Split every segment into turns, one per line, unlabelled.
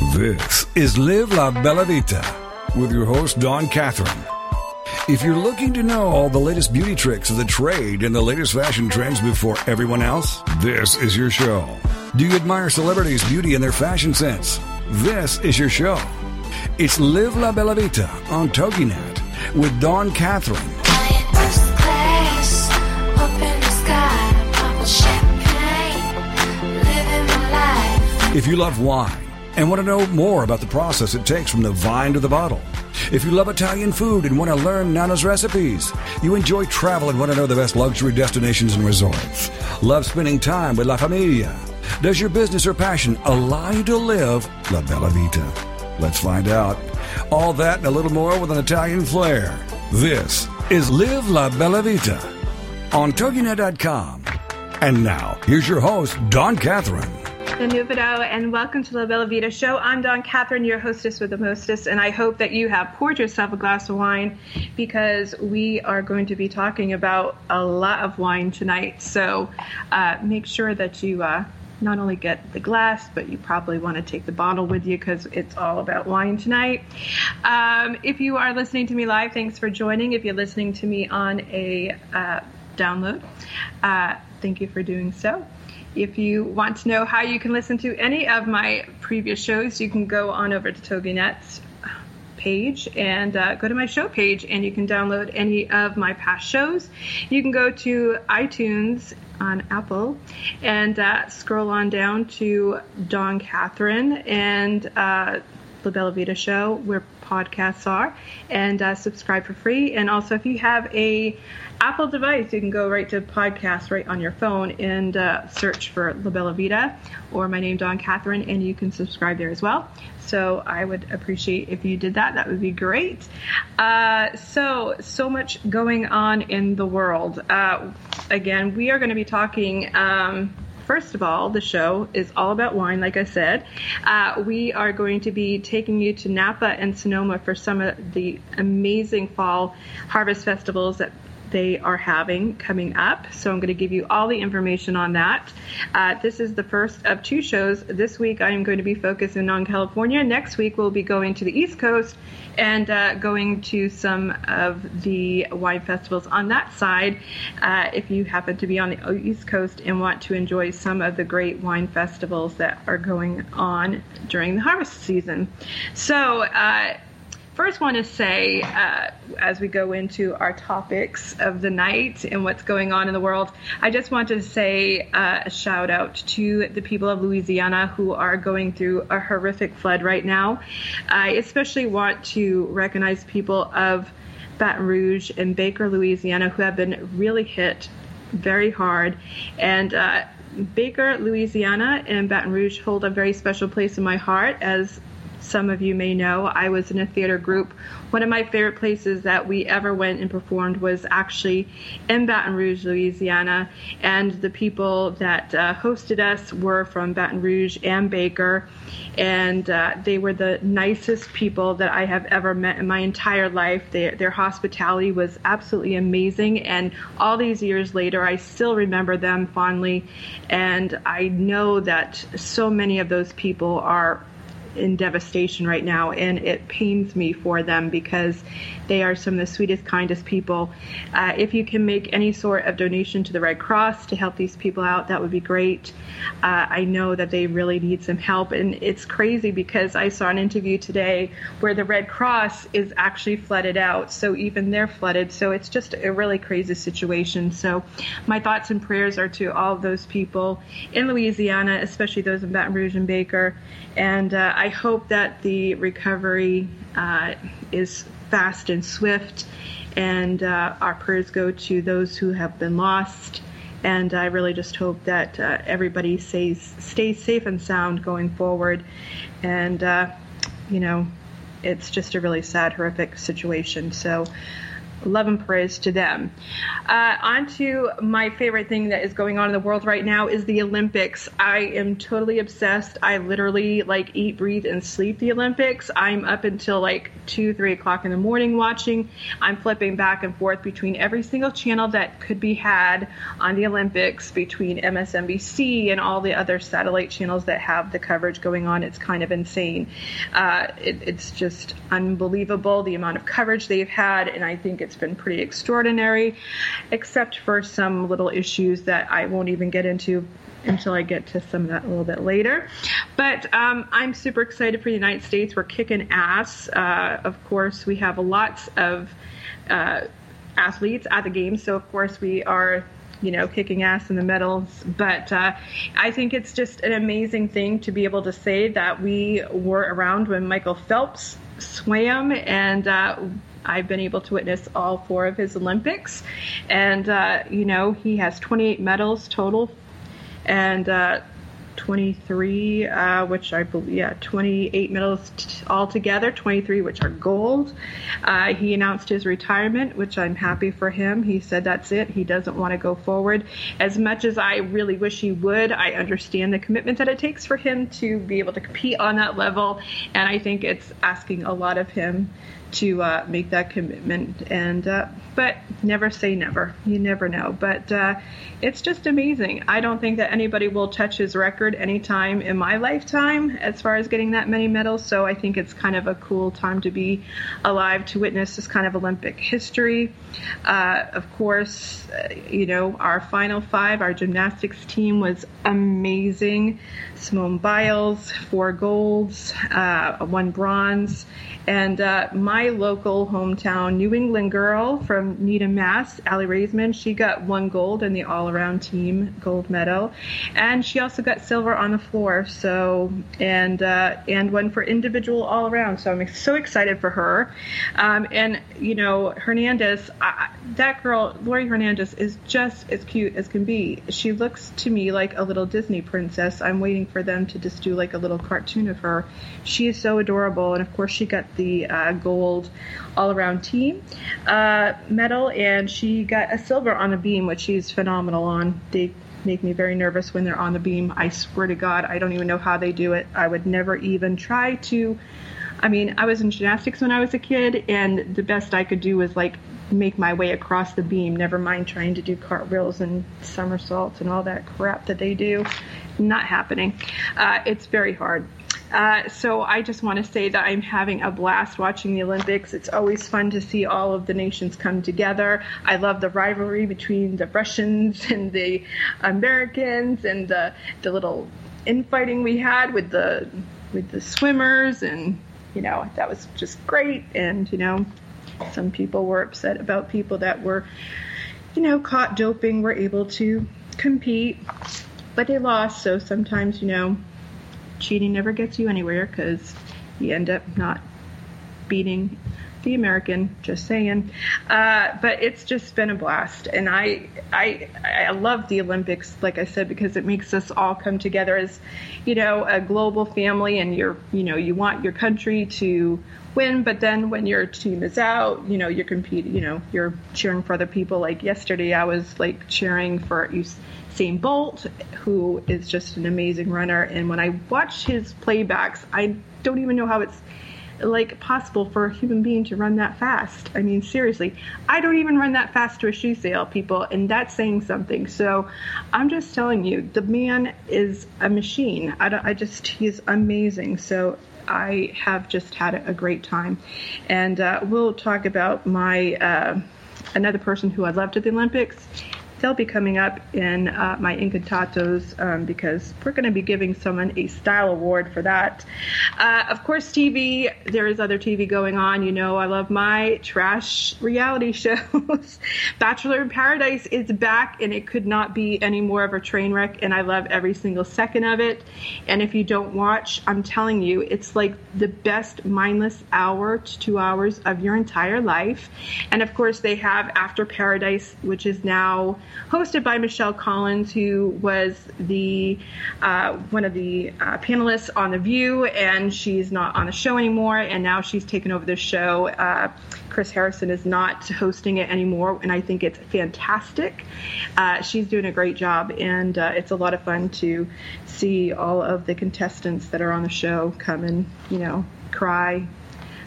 This is Live La Bella Vita with your host, Dawn Catherine. If you're looking to know all the latest beauty tricks of the trade and the latest fashion trends before everyone else, this is your show. Do you admire celebrities' beauty and their fashion sense? This is your show. It's Live La Bella Vita on TogiNet with Dawn Catherine. If you love wine and want to know more about the process it takes from the vine to the bottle, if you love Italian food and want to learn Nana's recipes, you enjoy travel and want to know the best luxury destinations and resorts, love spending time with La Familia, does your business or passion allow you to live La Bella Vita? Let's find out. All that and a little more with an Italian flair. This is Live La Bella Vita on TogiNet.com. And now, here's your host, Dawn Catherine.
Benvenuto and welcome to La Bella Vita Show. I'm Dawn Catherine, your hostess with the mostest, and I hope that you have poured yourself a glass of wine because we are going to be talking about a lot of wine tonight. So uh, make sure that you uh, not only get the glass, but you probably want to take the bottle with you because it's all about wine tonight. Um, if you are listening to me live, thanks for joining. If you're listening to me on a uh, download, uh, thank you for doing so. If you want to know how you can listen to any of my previous shows, you can go on over to TogiNet's page and uh, go to my show page and you can download any of my past shows. You can go to iTunes on Apple and uh, scroll on down to Dawn Catherine and uh, the Bella Vita Show, where podcasts are, and uh, subscribe for free. And also, if you have a Apple device, you can go right to podcast right on your phone and uh, search for La Bella Vita or my name, Dawn Catherine, and you can subscribe there as well. So I would appreciate if you did that. That would be great. Uh, so, so much going on in the world. Uh, again, we are going to be talking. Um, first of all, the show is all about wine, like I said. Uh, we are going to be taking you to Napa and Sonoma for some of the amazing fall harvest festivals that they are having coming up. So I'm going to give you all the information on that. Uh, this is the first of two shows. This week I am going to be focusing on California. Next week we'll be going to the East Coast and uh, going to some of the wine festivals on that side. Uh, if you happen to be on the East Coast and want to enjoy some of the great wine festivals that are going on during the harvest season. So, uh, first want to say, uh, as we go into our topics of the night and what's going on in the world, I just want to say uh, a shout out to the people of Louisiana who are going through a horrific flood right now. I especially want to recognize people of Baton Rouge and Baker, Louisiana, who have been really hit very hard. And uh, Baker, Louisiana, and Baton Rouge hold a very special place in my heart as some of you may know, I was in a theater group. One of my favorite places that we ever went and performed was actually in Baton Rouge, Louisiana. And the people that uh, hosted us were from Baton Rouge and Baker. And uh, they were the nicest people that I have ever met in my entire life. They, their hospitality was absolutely amazing. And all these years later, I still remember them fondly. And I know that so many of those people are in devastation right now, and it pains me for them because they are some of the sweetest, kindest people. Uh, if you can make any sort of donation to the Red Cross to help these people out, that would be great. Uh, I know that they really need some help, and it's crazy because I saw an interview today where the Red Cross is actually flooded out, so even they're flooded. So it's just a really crazy situation. So my thoughts and prayers are to all of those people in Louisiana, especially those in Baton Rouge and Baker, and uh, I hope that the recovery uh, is fast and swift, and uh, our prayers go to those who have been lost. And I really just hope that uh, everybody stays stays safe and sound going forward. And uh, you know, it's just a really sad, horrific situation. So love and praise to them. Uh, on to my favorite thing that is going on in the world right now is the Olympics. I am totally obsessed. I literally like eat, breathe, and sleep the Olympics. I'm up until like two, three o'clock in the morning watching. I'm flipping back and forth between every single channel that could be had on the Olympics, between MSNBC and all the other satellite channels that have the coverage going on. It's kind of insane. Uh, it, it's just unbelievable the amount of coverage they've had, and I think it's it's been pretty extraordinary, except for some little issues that I won't even get into until I get to some of that a little bit later. But um, I'm super excited for the United States. We're kicking ass. Uh, of course, we have lots of uh, athletes at the games, so of course we are. You know, kicking ass in the medals, but uh, I think it's just an amazing thing to be able to say that we were around when Michael Phelps swam, and uh, I've been able to witness all four of his Olympics, and uh, you know he has 28 medals total, and uh, 23, uh, which I believe, yeah, 28 medals t- altogether, 23 which are gold. Uh, he announced his retirement, which I'm happy for him. He said that's it. He doesn't want to go forward. As much as I really wish he would, I understand the commitment that it takes for him to be able to compete on that level, and I think it's asking a lot of him to uh, make that commitment. And uh, but never say never. You never know. But uh, it's just amazing. I don't think that anybody will touch his record anytime in my lifetime as far as getting that many medals. So I think it's kind of a cool time to be alive to witness this kind of Olympic history. Uh, of course, uh, you know our final five, our gymnastics team was amazing. Simone Biles, four golds, uh, one bronze, and uh, my local hometown New England girl from Needham, Mass, Aly Raisman, she got one gold in the all-around team gold medal, and she also got silver on the floor. So and uh, and one for individual all-around. So I'm so excited for her. Um, and you know Hernandez, I, that girl Laurie Hernandez is just as cute as can be. She looks to me like a little Disney princess. I'm waiting for them to just do like a little cartoon of her. She is so adorable, and of course she got the uh, gold all-around team uh, medal, and she got a silver on the beam, which she's phenomenal on. They make me very nervous when they're on the beam. I swear to God, I don't even know how they do it. I would never even try to. I mean, I was in gymnastics when I was a kid, and the best I could do was like make my way across the beam, never mind trying to do cartwheels and somersaults and all that crap that they do. Not happening. Uh, it's very hard. Uh, so I just want to say that I'm having a blast watching the Olympics. It's always fun to see all of the nations come together. I love the rivalry between the Russians and the Americans and the the little infighting we had with the with the swimmers and you know that was just great and you know some people were upset about people that were you know caught doping were able to compete but they lost so sometimes you know cheating never gets you anywhere because you end up not beating the American. Just saying. Uh, but it's just been a blast, and I I I love the Olympics, like I said, because it makes us all come together as, you know, a global family, and you're you know you want your country to win, but then when your team is out, you know you're competing, you know you're cheering for other people. Like yesterday, I was like cheering for you Usain Bolt, who is just an amazing runner. And when I watch his playbacks, I don't even know how it's like possible for a human being to run that fast. I mean, seriously, I don't even run that fast to a shoe sale, people, and that's saying something. So I'm just telling you, the man is a machine. I, I just, he's amazing. So I have just had a great time. And uh, we'll talk about my, uh, another person who I loved at the Olympics they'll be coming up in uh, my Encantados um, because we're going to be giving someone a style award for that. Uh, of course, TV, there is other TV going on. You know, I love my trash reality shows. Bachelor in Paradise is back, and it could not be any more of a train wreck, and I love every single second of it. And if you don't watch, I'm telling you, it's like the best mindless hour to two hours of your entire life. And of course, they have After Paradise, which is now hosted by Michelle Collins, who was the uh, one of the uh, panelists on The View, and she's not on the show anymore, and now she's taken over the show. Uh, Chris Harrison is not hosting it anymore, and I think it's fantastic. Uh, she's doing a great job, and uh, it's a lot of fun to see all of the contestants that are on the show come and, you know, cry.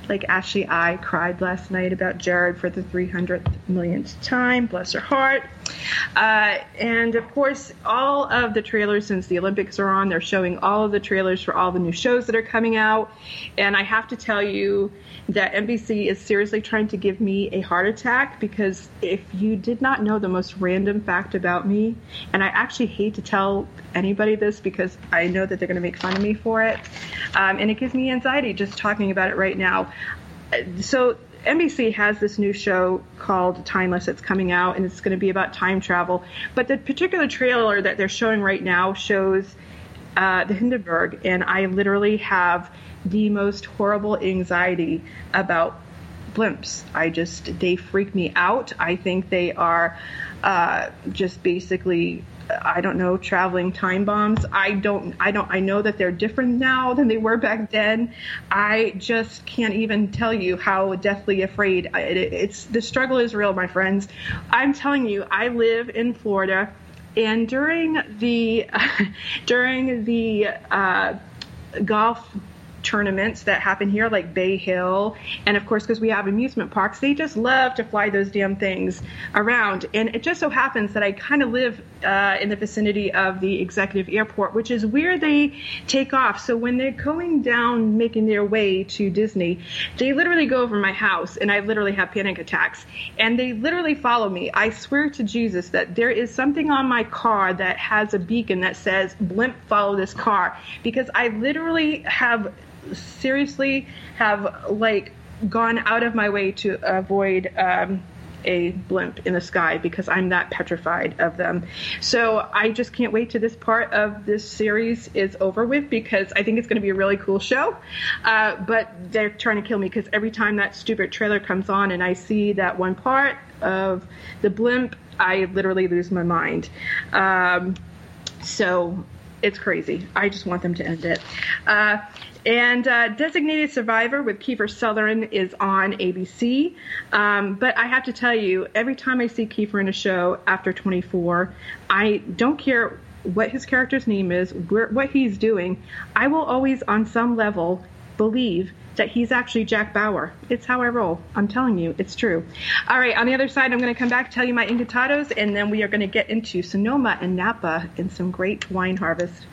Like Ashley I cried last night about Jared for the 300th millionth time. Bless her heart. Uh, and of course, all of the trailers since the Olympics are on, they're showing all of the trailers for all the new shows that are coming out. And I have to tell you that NBC is seriously trying to give me a heart attack because if you did not know the most random fact about me, and I actually hate to tell anybody this because I know that they're going to make fun of me for it, um, and it gives me anxiety just talking about it right now. So NBC has this new show called Timeless that's coming out, and it's going to be about time travel. But the particular trailer that they're showing right now shows uh, the Hindenburg, and I literally have the most horrible anxiety about blimps. I just they freak me out. I think they are uh, just basically I don't know, traveling time bombs. I don't, I don't, I know that they're different now than they were back then. I just can't even tell you how deathly afraid I, it, it's. The struggle is real, my friends. I'm telling you, I live in Florida, and during the during the uh, golf tournaments that happen here, like Bay Hill, and of course, because we have amusement parks, they just love to fly those damn things around. And it just so happens that I kind of live uh, in the vicinity of the executive airport, which is where they take off. So when they're going down, making their way to Disney, they literally go over my house, and I literally have panic attacks. And they literally follow me. I swear to Jesus that there is something on my car that has a beacon that says, blimp, follow this car. Because I literally have seriously have like gone out of my way to avoid um, a blimp in the sky because I'm that petrified of them. So I just can't wait to this part of this series is over with because I think it's going to be a really cool show. Uh, but they're trying to kill me because every time that stupid trailer comes on and I see that one part of the blimp, I literally lose my mind. Um, so it's crazy. I just want them to end it. Uh, and uh, Designated Survivor with Kiefer Sutherland is on ABC. Um, but I have to tell you, every time I see Kiefer in a show after 24, I don't care what his character's name is, where, what he's doing. I will always, on some level, believe that he's actually Jack Bauer. It's how I roll. I'm telling you, it's true. All right, on the other side, I'm going to come back, tell you my Encantados, and then we are going to get into Sonoma and Napa and some great wine harvest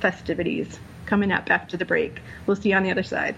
festivities coming up after the break. We'll see you on the other side.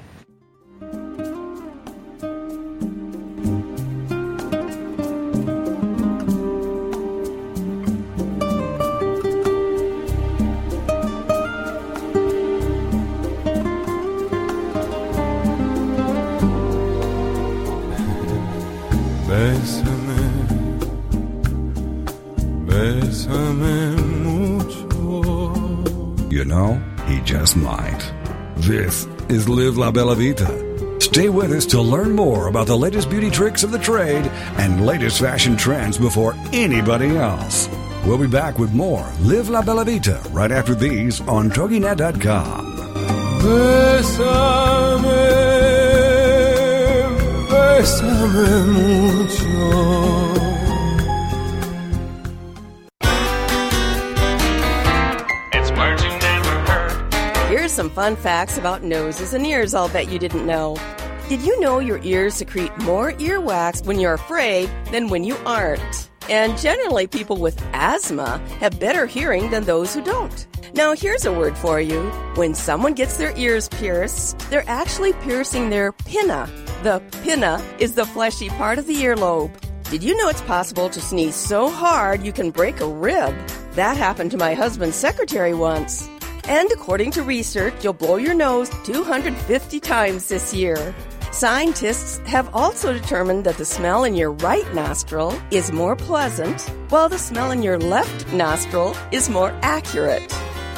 Just might. This is Live La Bella Vita. Stay with us to learn more about the latest beauty tricks of the trade and latest fashion trends before anybody else. We'll be back with more Live La Bella Vita right after these on TogiNet.com.
Bésame, bésame mucho.
Some fun facts about noses and ears I'll bet you didn't know. Did you know your ears secrete more earwax when you're afraid than when you aren't? And generally, people with asthma have better hearing than those who don't. Now, here's a word for you. When someone gets their ears pierced, they're actually piercing their pinna. The pinna is the fleshy part of the earlobe. Did you know it's possible to sneeze so hard you can break a rib? That happened to my husband's secretary once. And according to research, you'll blow your nose 250 times this year. Scientists have also determined that the smell in your right nostril is more pleasant, while the smell in your left nostril is more accurate.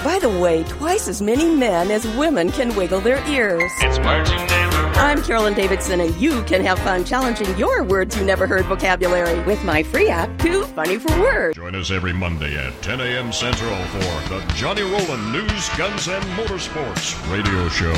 By the way, twice as many men as women can wiggle their ears.
It's you never
I'm Carolyn Davidson, and you can have fun challenging your words you never heard vocabulary with my free app, Too Funny for Words.
Join us every Monday at 10 a.m. Central for the Johnny Roland News, Guns, and Motorsports radio show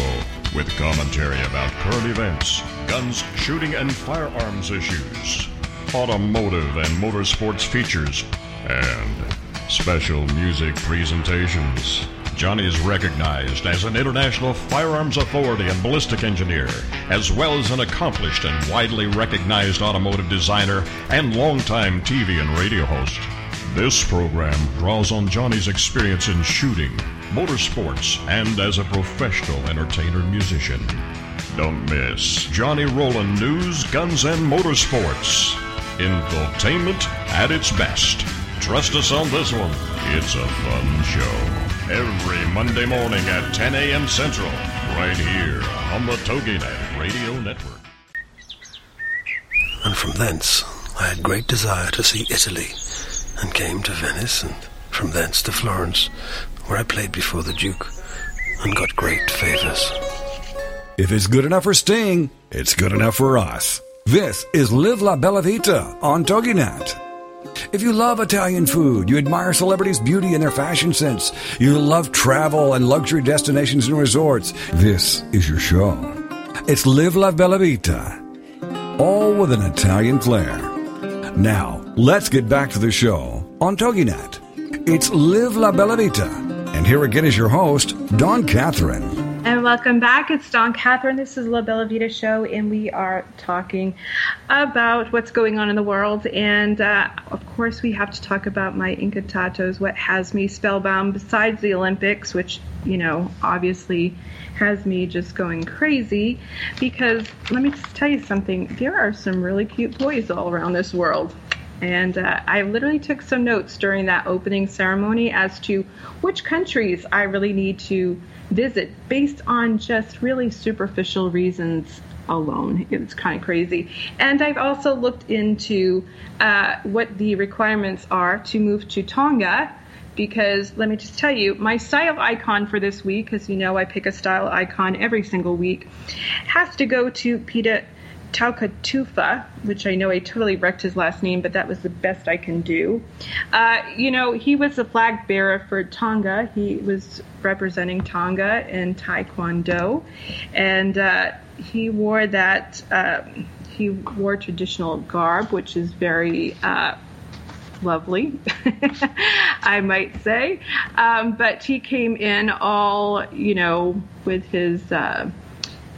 with commentary about current events, guns, shooting, and firearms issues, automotive and motorsports features, and special music presentations. Johnny is recognized as an international firearms authority and ballistic engineer, as well as an accomplished and widely recognized automotive designer and longtime TV and radio host. This program draws on Johnny's experience in shooting, motorsports, and as a professional entertainer musician. Don't miss Johnny Roland News, Guns, and Motorsports. Infotainment at its best. Trust us on this one. It's a fun show. Every Monday morning at 10 a.m. Central, right here on the TogiNet Radio Network.
And from thence I had great desire to see Italy, and came to Venice, and from thence to Florence, where I played before the Duke, and got great favors.
If it's good enough for Sting, it's good enough for us. This is Live La Bella Vita on TogiNet. If you love Italian food, you admire celebrities' beauty and their fashion sense, you love travel and luxury destinations and resorts, this is your show. It's Live La Bella Vita, all with an Italian flair. Now, let's get back to the show on TogiNet. It's Live La Bella Vita, and here again is your host, Dawn Catherine.
And welcome back. It's Dawn Catherine. This is La Bella Vita Show, and we are talking about what's going on in the world. And uh, of course, we have to talk about my Incantatos, what has me spellbound, besides the Olympics, which, you know, obviously has me just going crazy. Because let me just tell you something there are some really cute boys all around this world. And uh, I literally took some notes during that opening ceremony as to which countries I really need to visit based on just really superficial reasons alone. It's kind of crazy. And I've also looked into uh, what the requirements are to move to Tonga. Because let me just tell you, my style icon for this week, because you know I pick a style icon every single week, has to go to Peter Taukatufa, which I know I totally wrecked his last name, but that was the best I can do. Uh, you know, he was the flag bearer for Tonga. He was representing Tonga in Taekwondo, and uh, he wore that. Uh, he wore traditional garb, which is very uh, lovely, I might say. Um, but he came in all, you know, with his uh,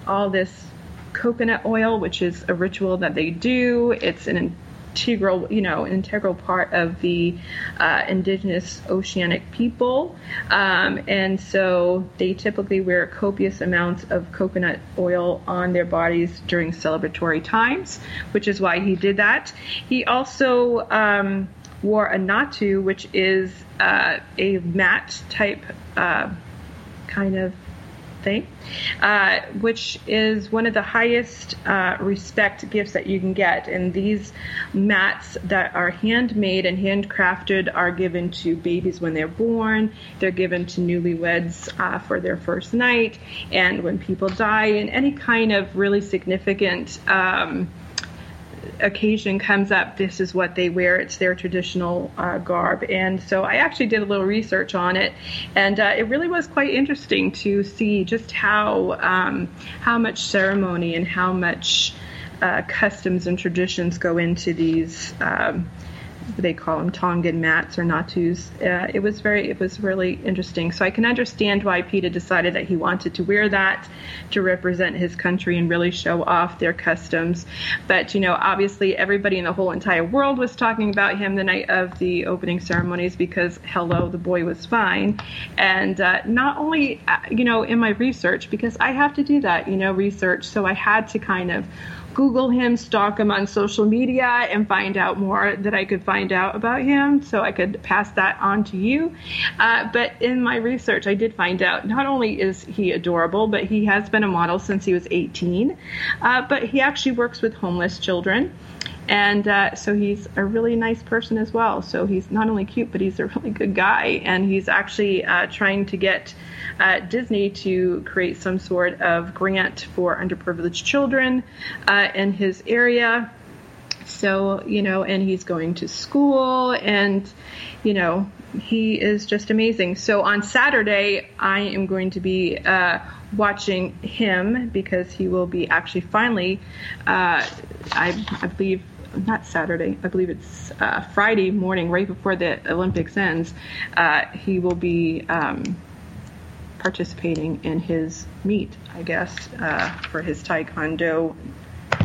all this coconut oil, which is a ritual that they do. It's an integral, you know, integral part of the uh, indigenous oceanic people. Um, and so they typically wear copious amounts of coconut oil on their bodies during celebratory times, which is why he did that. He also um, wore a natu, which is uh, a mat type uh, kind of thing, uh, which is one of the highest uh, respect gifts that you can get. And these mats that are handmade and handcrafted are given to babies when they're born. They're given to newlyweds uh, for their first night, and when people die, and any kind of really significant. Um, occasion comes up, this is what they wear. It's their traditional uh, garb. And so I actually did a little research on it, and uh, it really was quite interesting to see just how um, how much ceremony and how much uh, customs and traditions go into these. Um, they call them Tongan mats or natus. Uh, it was very, it was really interesting. So I can understand why Pita decided that he wanted to wear that to represent his country and really show off their customs. But you know, obviously, everybody in the whole entire world was talking about him the night of the opening ceremonies because hello, the boy was fine. And uh, not only, uh, you know, in my research because I have to do that, you know, research. So I had to kind of Google him, stalk him on social media, and find out more that I could find out about him so I could pass that on to you. Uh, but in my research, I did find out not only is he adorable, but he has been a model since he was 18, uh, but he actually works with homeless children. And uh, so he's a really nice person as well. So he's not only cute, but he's a really good guy. And he's actually uh, trying to get uh, Disney to create some sort of grant for underprivileged children uh, in his area. So, you know, and he's going to school and, you know, he is just amazing. So on Saturday, I am going to be uh, watching him because he will be actually finally, uh, I, I believe, not Saturday, I believe it's uh, Friday morning, right before the Olympics ends, uh, he will be um, participating in his meet, I guess, uh, for his Taekwondo,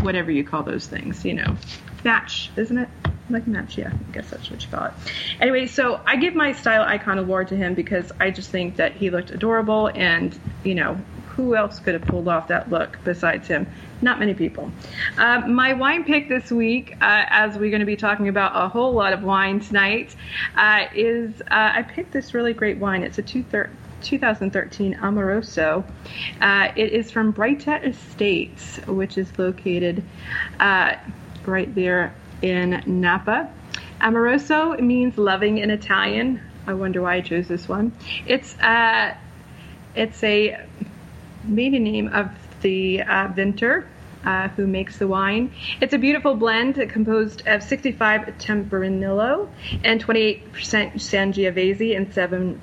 whatever you call those things, you know, match, isn't it? Like match, yeah, I guess that's what you call it. Anyway, so I give my style icon award to him because I just think that he looked adorable and, you know, who else could have pulled off that look besides him? Not many people. Uh, my wine pick this week, uh, as we're going to be talking about a whole lot of wine tonight, uh, is uh, I picked this really great wine. It's a 2013 Amoroso. Uh, it is from Bryter Estates, which is located uh, right there in Napa. Amoroso means loving in Italian. I wonder why I chose this one. It's it's a maiden name of the uh, Vintner. Uh, who makes the wine. It's a beautiful blend composed of 65 Tempranillo and 28% Sangiovese and 7%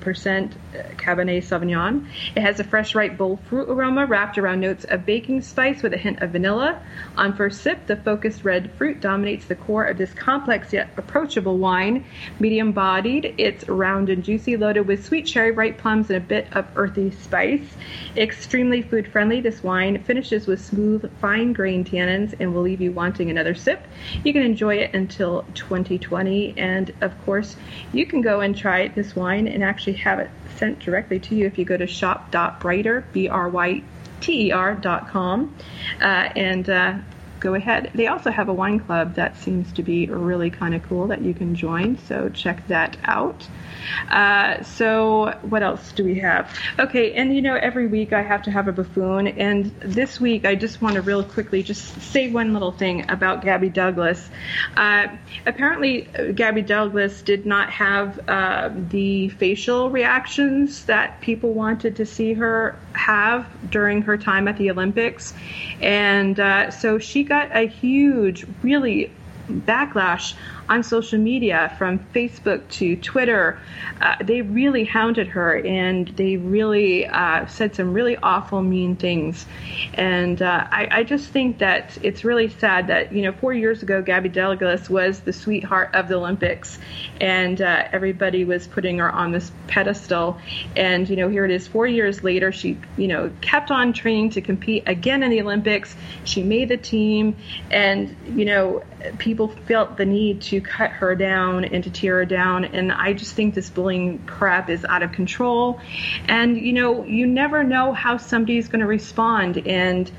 Cabernet Sauvignon. It has a fresh, ripe, bold fruit aroma wrapped around notes of baking spice with a hint of vanilla. On first sip, the focused red fruit dominates the core of this complex yet approachable wine. Medium bodied, it's round and juicy, loaded with sweet cherry, ripe plums, and a bit of earthy spice. Extremely food friendly, this wine finishes with smooth, fine grained tannins and will leave you wanting another sip. You can enjoy it until 2020, and of course, you can go and try this wine and actually have it sent directly to you if you go to shop.bryter, B-R-Y-T-E-R dot com, uh, and uh, go ahead. They also have a wine club that seems to be really kind of cool that you can join, so check that out. Uh, so what else do we have? Okay, and you know every week I have to have a buffoon, and this week I just want to real quickly just say one little thing about Gabby Douglas. Uh, apparently, Gabby Douglas did not have uh, the facial reactions that people wanted to see her have during her time at the Olympics, and uh, so she got a huge, really backlash on social media from Facebook to Twitter. Uh, they really hounded her and they really uh, said some really awful, mean things. And uh, I, I, just think that it's really sad that, you know, four years ago, Gabby Douglas was the sweetheart of the Olympics and uh, everybody was putting her on this pedestal. And, you know, here it is four years later. She, you know, kept on training to compete again in the Olympics. She made the team and, you know, people felt the need to cut her down and to tear her down. And I just think this bullying crap is out of control. And, you know, you never know how somebody's going to respond. And,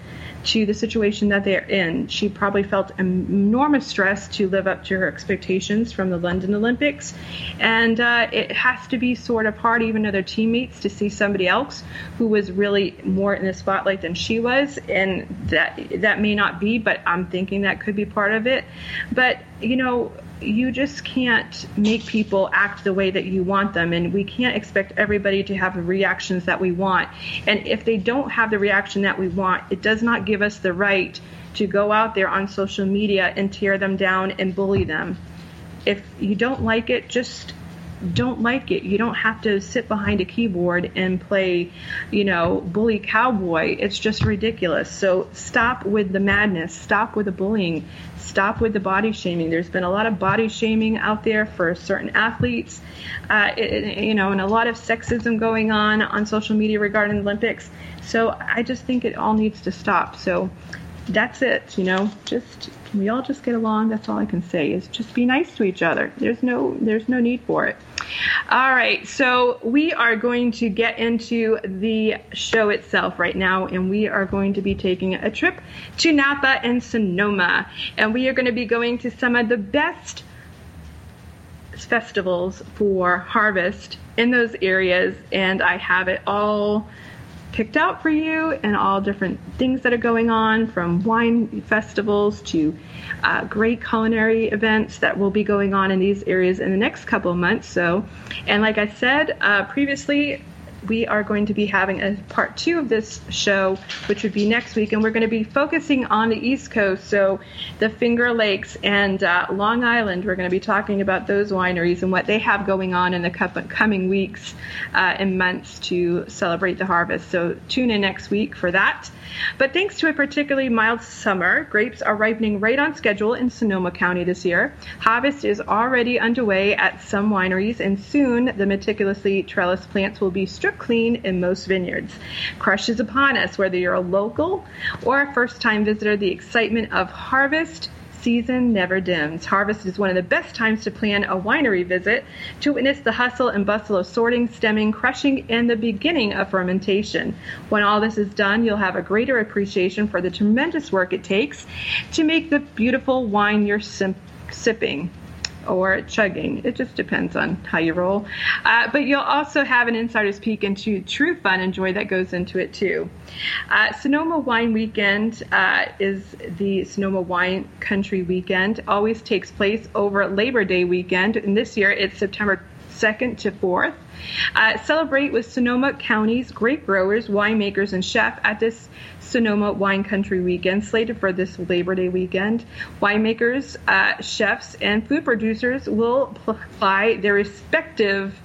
to the situation that they're in. She probably felt enormous stress to live up to her expectations from the London Olympics, and uh, it has to be sort of hard, even to their teammates, to see somebody else who was really more in the spotlight than she was, and that that may not be, but I'm thinking that could be part of it. But you know, you just can't make people act the way that you want them and we can't expect everybody to have the reactions that we want and if they don't have the reaction that we want it does not give us the right to go out there on social media and tear them down and bully them if you don't like it just don't like it. You don't have to sit behind a keyboard and play, you know, bully cowboy. It's just ridiculous. So stop with the madness. Stop with the bullying. Stop with the body shaming. There's been a lot of body shaming out there for certain athletes, uh, it, you know, and a lot of sexism going on on social media regarding the Olympics. So I just think it all needs to stop. So that's it, you know, just we all just get along. That's all I can say is just be nice to each other. There's no there's no need for it. All right, so we are going to get into the show itself right now, and we are going to be taking a trip to Napa and Sonoma, and we are going to be going to some of the best festivals for harvest in those areas, and I have it all picked out for you and all different things that are going on from wine festivals to uh, great culinary events that will be going on in these areas in the next couple of months. So, and like I said uh, previously, we are going to be having a part two of this show, which would be next week, and we're going to be focusing on the East Coast, so the Finger Lakes and uh, Long Island. We're going to be talking about those wineries and what they have going on in the coming weeks uh, and months to celebrate the harvest. So tune in next week for that. But thanks to a particularly mild summer, grapes are ripening right on schedule in Sonoma County this year. Harvest is already underway at some wineries, and soon the meticulously trellised plants will be stripped clean in most vineyards. Crush is upon us, whether you're a local or a first time visitor. The excitement of harvest season never dims. Harvest is one of the best times to plan a winery visit to witness the hustle and bustle of sorting, stemming, crushing, and the beginning of fermentation. When all this is done, you'll have a greater appreciation for the tremendous work it takes to make the beautiful wine you're sipping or chugging. It just depends on how you roll. Uh, but you'll also have an insider's peek into true fun and joy that goes into it too. Uh, Sonoma Wine Weekend uh, is the Sonoma Wine Country Weekend. Always takes place over Labor Day weekend, and this year it's September 2nd to 4th. Uh, celebrate with Sonoma County's grape growers, winemakers, and chef at this Sonoma Wine Country Weekend, slated for this Labor Day weekend. Winemakers, uh, chefs, and food producers will ply their respective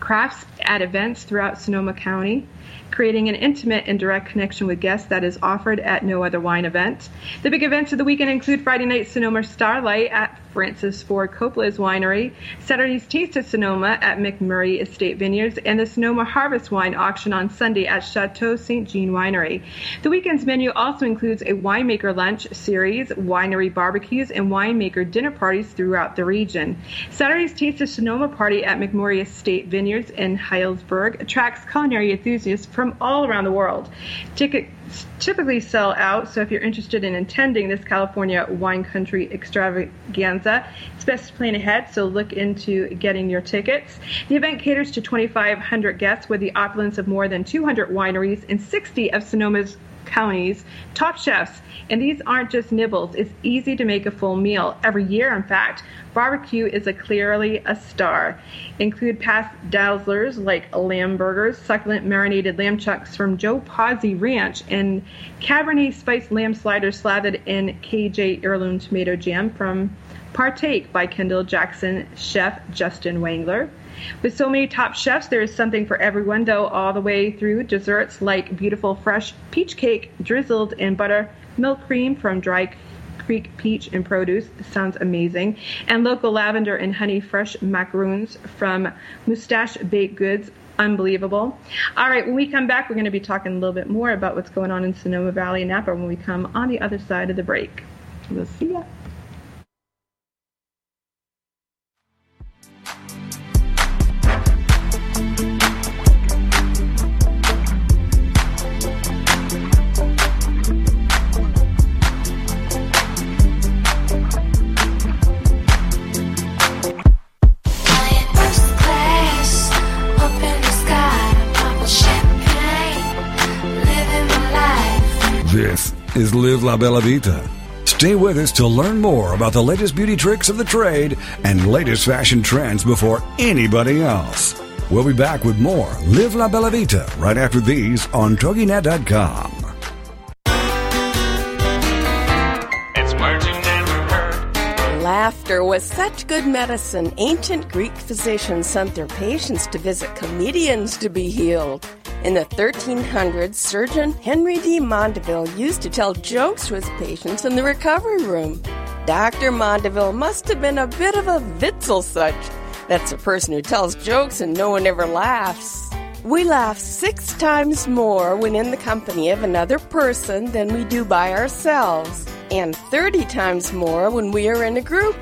crafts at events throughout Sonoma County creating an intimate and direct connection with guests that is offered at no other wine event. The big events of the weekend include Friday night Sonoma Starlight at Francis Ford Coppola's Winery, Saturday's Taste of Sonoma at MacMurray Estate Vineyards, and the Sonoma Harvest Wine Auction on Sunday at Chateau St. Jean Winery. The weekend's menu also includes a winemaker lunch series, winery barbecues, and winemaker dinner parties throughout the region. Saturday's Taste of Sonoma party at MacMurray Estate Vineyards in Healdsburg attracts culinary enthusiasts from all around the world. Tickets typically sell out, so if you're interested in attending this California wine country extravaganza, it's best to plan ahead, so look into getting your tickets. The event caters to 2,500 guests with the opulence of more than 200 wineries and 60 of Sonoma's counties, top chefs, and these aren't just nibbles. It's easy to make a full meal. Every year, in fact, barbecue is a clearly a star. Include past dazzlers like lamb burgers, succulent marinated lamb chucks from Joe Pazzi Ranch, and Cabernet spiced lamb sliders slathered in KJ heirloom tomato jam from Partake by Kendall Jackson chef Justin Wangler. With so many top chefs, there is something for everyone, though, all the way through desserts like beautiful fresh peach cake drizzled in buttermilk cream from Dry Creek peach and produce. Sounds amazing. And local lavender and honey fresh macaroons from Moustache Baked Goods. Unbelievable. All right, when we come back, we're going to be talking a little bit more about what's going on in Sonoma Valley and Napa when we come on the other side of the break. We'll see ya.
Live La Bella Vita. Stay with us to learn more about the latest beauty tricks of the trade and latest fashion trends before anybody else. We'll be back with more Live La Bella Vita right after these on TogiNet.com.
Laughter was such good medicine, ancient Greek physicians sent their patients to visit comedians to be healed. In the 1300s, surgeon Henri de Mondeville used to tell jokes to his patients in the recovery room. Dr. Mondeville must have been a bit of a Witzelsucht. That's a person who tells jokes and no one ever laughs. We laugh six times more when in the company of another person than we do by ourselves, and 30 times more when we are in a group.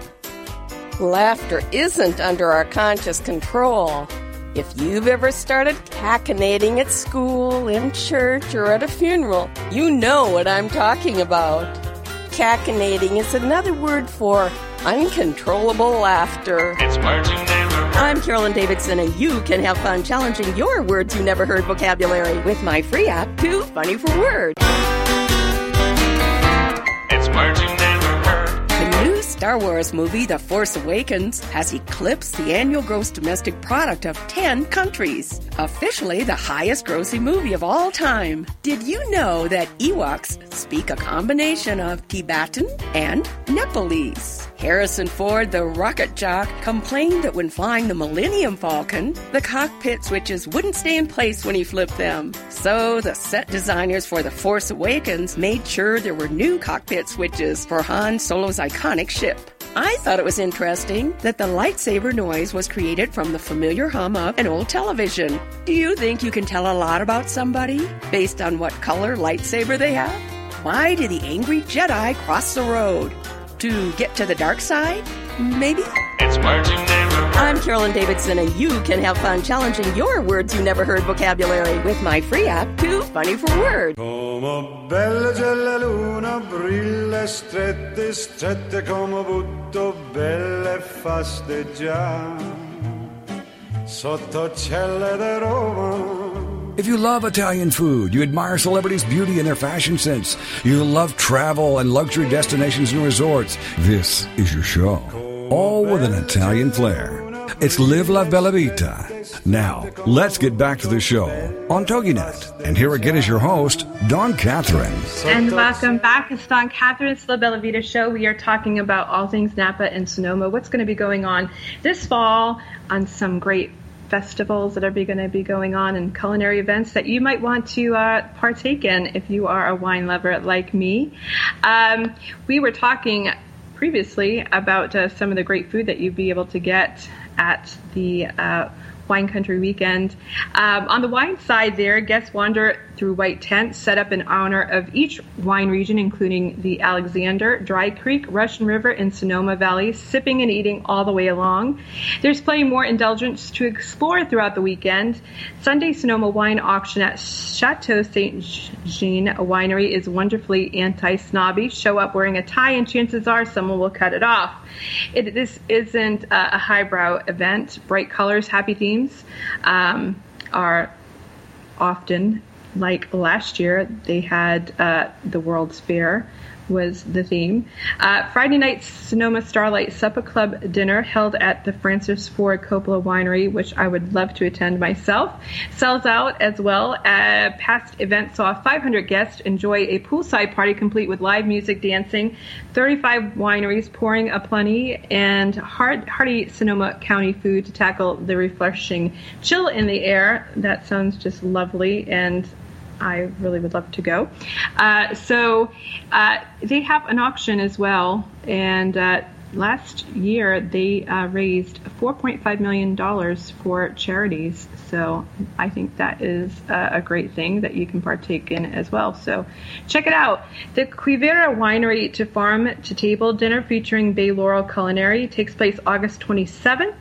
Laughter isn't under our conscious control. If you've ever started cachinnating at school, in church, or at a funeral, you know what I'm talking about. Cachinnating is another word for uncontrollable laughter.
It's Bert.
I'm Carolyn Davidson, and you can have fun challenging your words you never heard vocabulary with my free app, Too Funny for Words.
It's Bert.
Star Wars movie The Force Awakens has eclipsed the annual gross domestic product of 10 countries, officially the highest grossing movie of all time. Did you know that Ewoks speak a combination of Tibetan and Nepalese? Harrison Ford, the rocket jock, complained that when flying the Millennium Falcon, the cockpit switches wouldn't stay in place when he flipped them. So the set designers for The Force Awakens made sure there were new cockpit switches for Han Solo's iconic ship. I thought it was interesting that the lightsaber noise was created from the familiar hum of an old television. Do you think you can tell a lot about somebody based on what color lightsaber they have? Why did the angry Jedi cross the road? To get to the dark side? Maybe?
It's words you never heard.
I'm Carolyn Davidson, and you can have fun challenging your words you never heard vocabulary with my free app, Too Funny for Words.
Come bella c'è la luna, brilla strette, strette come butto, belle e fasteggiare. Sotto celle di Roma.
If you love Italian food, you admire celebrities' beauty and their fashion sense, you love travel and luxury destinations and resorts, this is your show. All with an Italian flair. It's Live La Bella Vita. Now, let's get back to the show on TogiNet. And here again is your host, Dawn Catherine.
And welcome back. It's Dawn Catherine's La Bella Vita show. We are talking about all things Napa and Sonoma. What's going to be going on this fall on some great festivals that are going to be going on and culinary events that you might want to uh, partake in if you are a wine lover like me. Um, we were talking previously about uh, some of the great food that you'd be able to get at the uh, Wine Country Weekend. Um, on the wine side, there, guests wander through white tents set up in honor of each wine region, including the Alexander, Dry Creek, Russian River, and Sonoma Valley, sipping and eating all the way along. There's plenty more indulgence to explore throughout the weekend. Sunday Sonoma Wine Auction at Chateau Saint Jean Winery is wonderfully anti-snobby. Show up wearing a tie, and chances are someone will cut it off. It, this isn't a, highbrow event. Bright colors, happy themes um, are often like last year. They had uh, the World's Fair was the theme. Uh, Friday night Sonoma Starlight Supper Club dinner held at the Francis Ford Coppola Winery, which I would love to attend myself, sells out as well. Uh, past event saw 500 guests enjoy a poolside party complete with live music, dancing, 35 wineries pouring a plenty, and hard, hearty Sonoma County food to tackle the refreshing chill in the air. That sounds just lovely, and I really would love to go. Uh, so uh, they have an auction as well, and uh, last year they uh, raised 4.5 million dollars for charities. So I think that is uh, a great thing that you can partake in as well. So check it out. The Quivira Winery to Farm to Table dinner featuring Bay Laurel Culinary takes place August 27th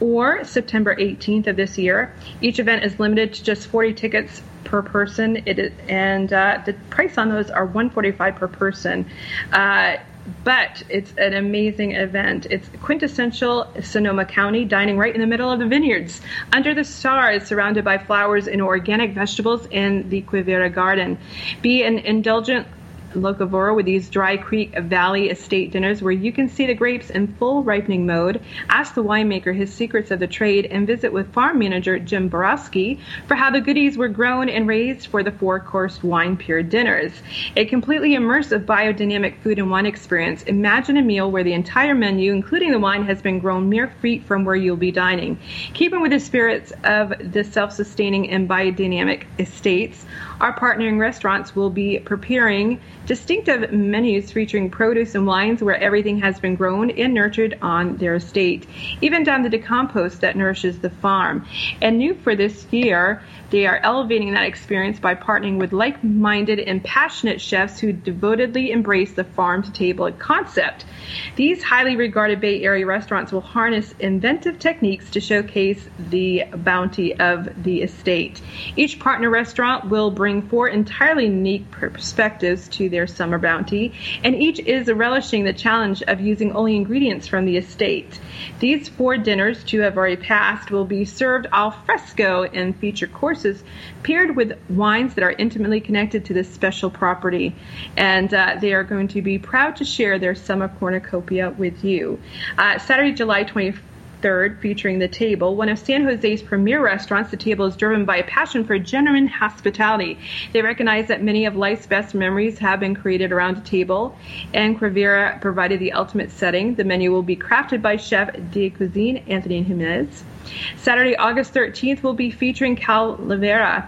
or September 18th of this year. Each event is limited to just 40 tickets per person. It is, and uh, the price on those are 145 per person. Uh, but it's an amazing event. It's quintessential Sonoma County, dining right in the middle of the vineyards, under the stars, surrounded by flowers and organic vegetables in the Quivira Garden. Be an indulgent locavore with these Dry Creek Valley Estate dinners where you can see the grapes in full ripening mode, ask the winemaker his secrets of the trade, and visit with farm manager Jim Borowski for how the goodies were grown and raised for the four course wine pure dinners. A completely immersive biodynamic food and wine experience. Imagine a meal where the entire menu, including the wine, has been grown mere feet from where you'll be dining. Keeping with the spirits of the self sustaining and biodynamic estates, our partnering restaurants will be preparing distinctive menus featuring produce and wines where everything has been grown and nurtured on their estate, even down to the compost that nourishes the farm. And new for this year, they are elevating that experience by partnering with like minded and passionate chefs who devotedly embrace the farm to table concept. These highly regarded Bay Area restaurants will harness inventive techniques to showcase the bounty of the estate. Each partner restaurant will bring four entirely unique perspectives to their summer bounty, and each is relishing the challenge of using only ingredients from the estate. These four dinners, two have already passed, will be served al fresco and feature courses paired with wines that are intimately connected to this special property. And uh, they are going to be proud to share their summer cornucopia with you. Uh, Saturday, July 24th. Third, featuring The Table, one of San Jose's premier restaurants. The Table is driven by a passion for genuine hospitality. They recognize that many of life's best memories have been created around a table, and Quivira provided the ultimate setting. The menu will be crafted by chef de cuisine Anthony Jimenez. Saturday, August 13th, will be featuring Calavera.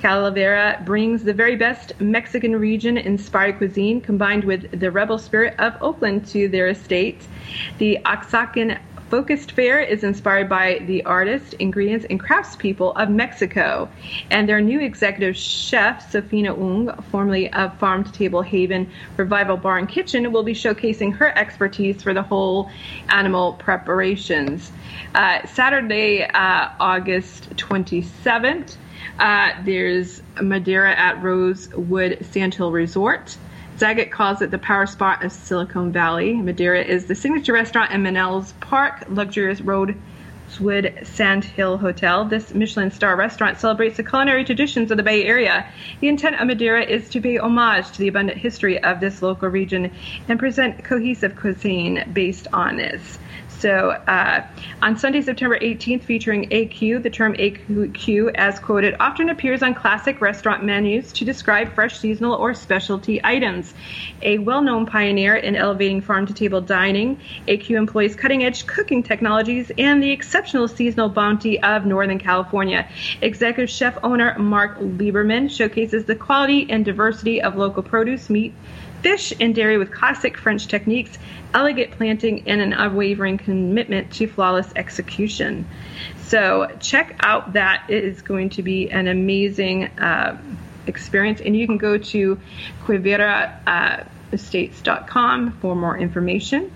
Calavera brings the very best Mexican region inspired cuisine combined with the rebel spirit of Oakland to their estate. The Oaxacan Focused Fare is inspired by the artists, ingredients, and craftspeople of Mexico. And their new executive chef, Sophina Uong, formerly of Farm to Table Haven Revival Bar and Kitchen, will be showcasing her expertise for the whole animal preparations. Uh, Saturday, uh, August 27th, uh, there's Madera at Rosewood Sand Hill Resort. Zagat calls it the power spot of Silicon Valley. Madera is the signature restaurant in Manel's Park, luxurious Rosewood Sand Hill Hotel. This Michelin star restaurant celebrates the culinary traditions of the Bay Area. The intent of Madera is to pay homage to the abundant history of this local region and present cohesive cuisine based on this. So uh, on Sunday, September 18th, featuring AQ, the term AQ, as quoted, often appears on classic restaurant menus to describe fresh seasonal or specialty items. A well known pioneer in elevating farm to table dining, AQ employs cutting edge cooking technologies and the exceptional seasonal bounty of Northern California. Executive chef owner Mark Liberman showcases the quality and diversity of local produce, meat, fish, and dairy with classic French techniques elegant planting, and an unwavering commitment to flawless execution. So check out that. It is going to be an amazing uh, experience. And you can go to quiviraestates.com for more information.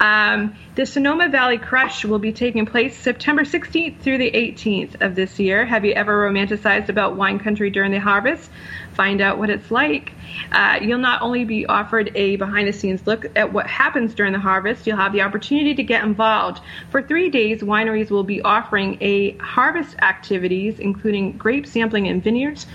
Um, the Sonoma Valley Crush will be taking place September 16th through the 18th of this year. Have you ever romanticized about wine country during the harvest? Find out what it's like. Uh, you'll not only be offered a behind the scenes look at what happens during the harvest, you'll have the opportunity to get involved. For three days, wineries will be offering a harvest activities, including grape sampling in vineyards,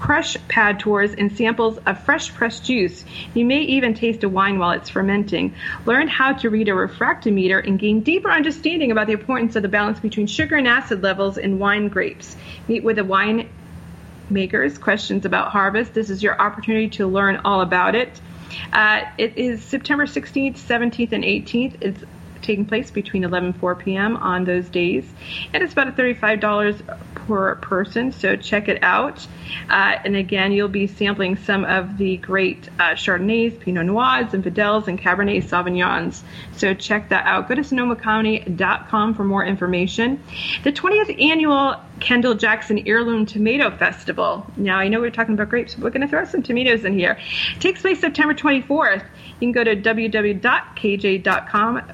crush pad tours, and samples of fresh pressed juice. You may even taste a wine while it's fermenting. Learn how to read a refractometer and gain deeper understanding about the importance of the balance between sugar and acid levels in wine grapes. Meet with a wine makers questions about harvest. This is your opportunity to learn all about it. Uh, it is September 16th, 17th, and 18th. It's taking place between 11 and 4 p.m. on those days. And it's about $35 per person, so check it out. Uh, and again, you'll be sampling some of the great uh, Chardonnays, Pinot Noirs, and Vidals, and Cabernet Sauvignons. So check that out. Go to sonomacounty.com for more information. The 20th annual Kendall Jackson Heirloom Tomato Festival. Now, I know we're talking about grapes, but we're going to throw some tomatoes in here. It takes place September 24th. You can go to www.kj.com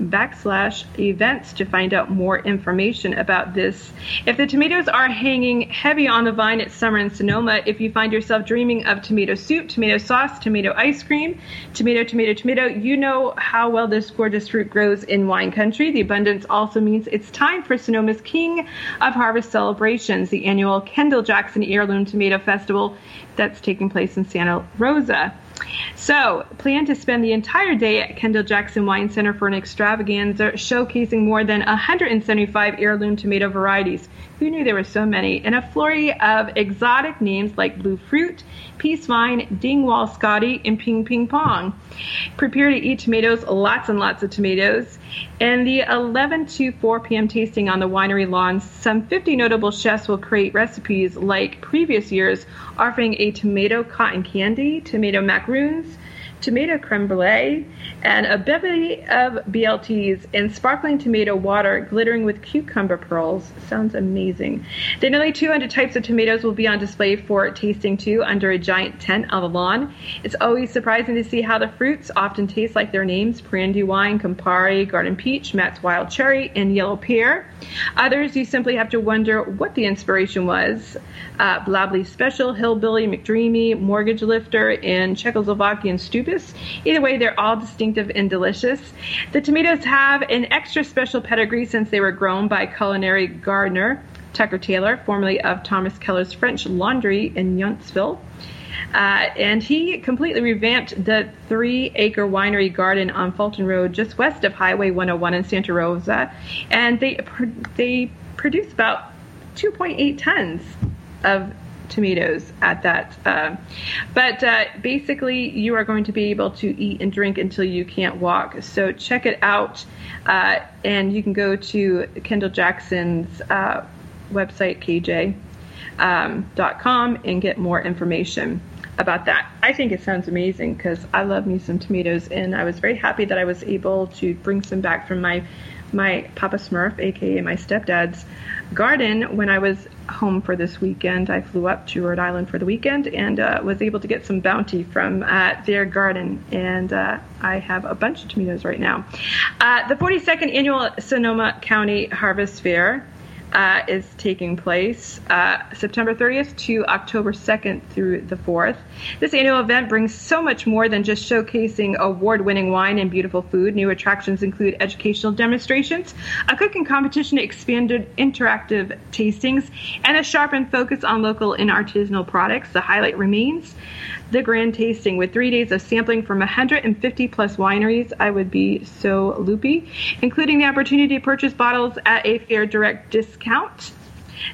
backslash events to find out more information about this. If the tomatoes are hanging heavy on the vine at summer in Sonoma, if you find yourself dreaming of tomato soup, tomato sauce, tomato ice cream, tomato, tomato, tomato, you know how well this gorgeous fruit grows in wine country. The abundance also means it's time for Sonoma's King of Harvest celebrations, the annual Kendall Jackson Heirloom Tomato Festival that's taking place in Santa Rosa. So, plan to spend the entire day at Kendall Jackson Wine Center for an extravaganza showcasing more than 175 heirloom tomato varieties. Who knew there were so many? And a flurry of exotic names like Blue Fruit, Peace Vine, Dingwall Scotty, and Ping Ping Pong. Prepare to eat tomatoes, lots and lots of tomatoes. And the 11 to 4 p.m. tasting on the winery lawn, some 50 notable chefs will create recipes like previous years, offering a tomato cotton candy, tomato macaroons, tomato creme brulee, and a bevy of BLTs in sparkling tomato water glittering with cucumber pearls. Sounds amazing. The nearly 200 types of tomatoes will be on display for tasting too under a giant tent on the lawn. It's always surprising to see how the fruits often taste like their names Brandywine, Campari, Garden Peach, Matt's Wild Cherry, and Yellow Pear. Others, you simply have to wonder what the inspiration was. Uh, Blably Special, Hillbilly, McDreamy, Mortgage Lifter, and Czechoslovakian Either way, they're all distinctive and delicious. The tomatoes have an extra special pedigree since they were grown by culinary gardener Tucker Taylor, formerly of Thomas Keller's French Laundry in Yountville. Uh, and he completely revamped the three acre winery garden on Fulton Road, just west of Highway 101 in Santa Rosa. And they, they produce about 2.8 tons of tomatoes at that. Uh, but uh, basically, you are going to be able to eat and drink until you can't walk. So check it out, uh, and you can go to Kendall Jackson's uh, website, kj.com, um, and get more information about that. I think it sounds amazing because I love me some tomatoes, and I was very happy that I was able to bring some back from my my Papa Smurf, aka my stepdad's garden, when I was home for this weekend. I flew up to Rhode Island for the weekend and uh, was able to get some bounty from uh, their garden, and uh, I have a bunch of tomatoes right now. Uh, the 42nd annual Sonoma County Harvest Fair uh, is taking place uh, September 30th to October 2nd through the 4th. This annual event brings so much more than just showcasing award winning wine and beautiful food. New attractions include educational demonstrations, a cooking competition, expanded interactive tastings, and a sharpened focus on local and artisanal products. The highlight remains the grand tasting with three days of sampling from 150 plus wineries. I would be so loopy, including the opportunity to purchase bottles at a fair direct discount.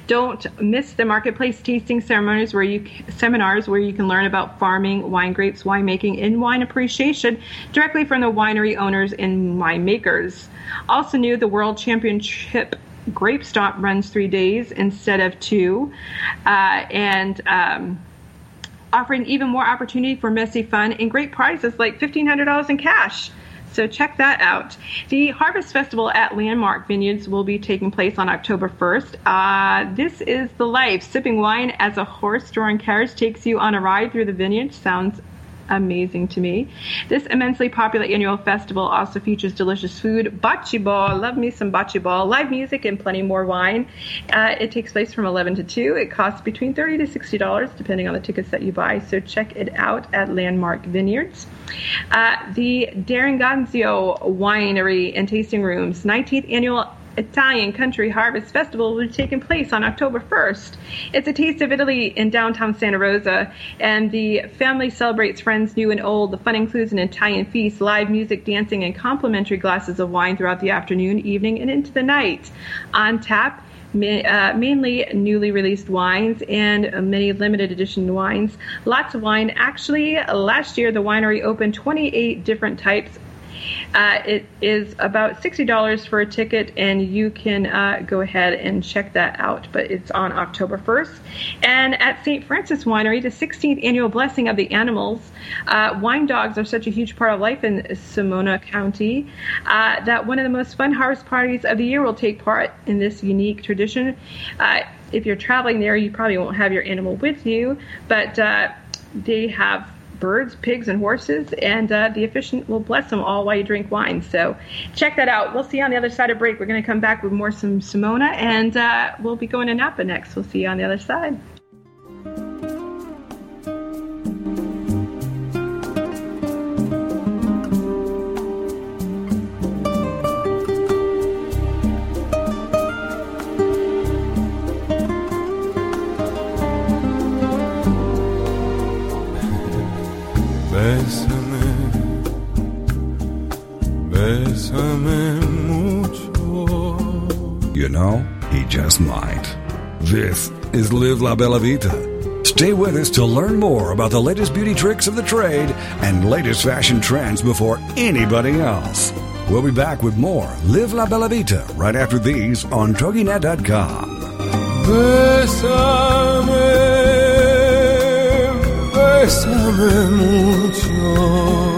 Don't miss the marketplace tasting ceremonies where you seminars where you can learn about farming, wine grapes, winemaking, and wine appreciation directly from the winery owners and winemakers. Also new, the World Championship Grape Stomp runs three days instead of two, uh, and um, offering even more opportunity for messy fun and great prizes like $1,500 in cash. So check that out. The Harvest Festival at Landmark Vineyards will be taking place on October 1st. Uh, this is the life. Sipping wine as a horse drawing carriage takes you on a ride through the vineyard. Sounds amazing to me. This immensely popular annual festival also features delicious food, bocce ball, love me some bocce ball, live music, and plenty more wine. Uh, it takes place from 11 to 2. It costs between 30 to $60 depending on the tickets that you buy, so check it out at Landmark Vineyards. Uh, the D'Argenzio Winery and Tasting Rooms 19th annual Italian Country Harvest Festival will be taking place on October 1st. It's a taste of Italy in downtown Santa Rosa, and the family celebrates friends new and old. The fun includes an Italian feast, live music, dancing, and complimentary glasses of wine throughout the afternoon, evening, and into the night. On tap, uh, mainly newly released wines and many limited edition wines. Lots of wine. Actually, last year the winery opened 28 different types uh, it is about $60 for a ticket, and you can uh, go ahead and check that out. But it's on October 1st. And at St. Francis Winery, the 16th annual Blessing of the Animals, uh, wine dogs are such a huge part of life in Sonoma County uh, that one of the most fun harvest parties of the year will take part in this unique tradition. Uh, if you're traveling there, you probably won't have your animal with you, but uh, they have birds, pigs, and horses, and uh, the efficient will bless them all while you drink wine. So check that out. We'll see you on the other side of break. We're going to come back with more some Simona, and uh, we'll be going to Napa next. We'll see you on the other side.
You know, he just might. This is Live La Bella Vita. Stay with us to learn more about the latest beauty tricks of the trade and latest fashion trends before anybody else. We'll be back with more Live La Bella Vita right after these on TogiNet.com.
Bésame, bésame mucho.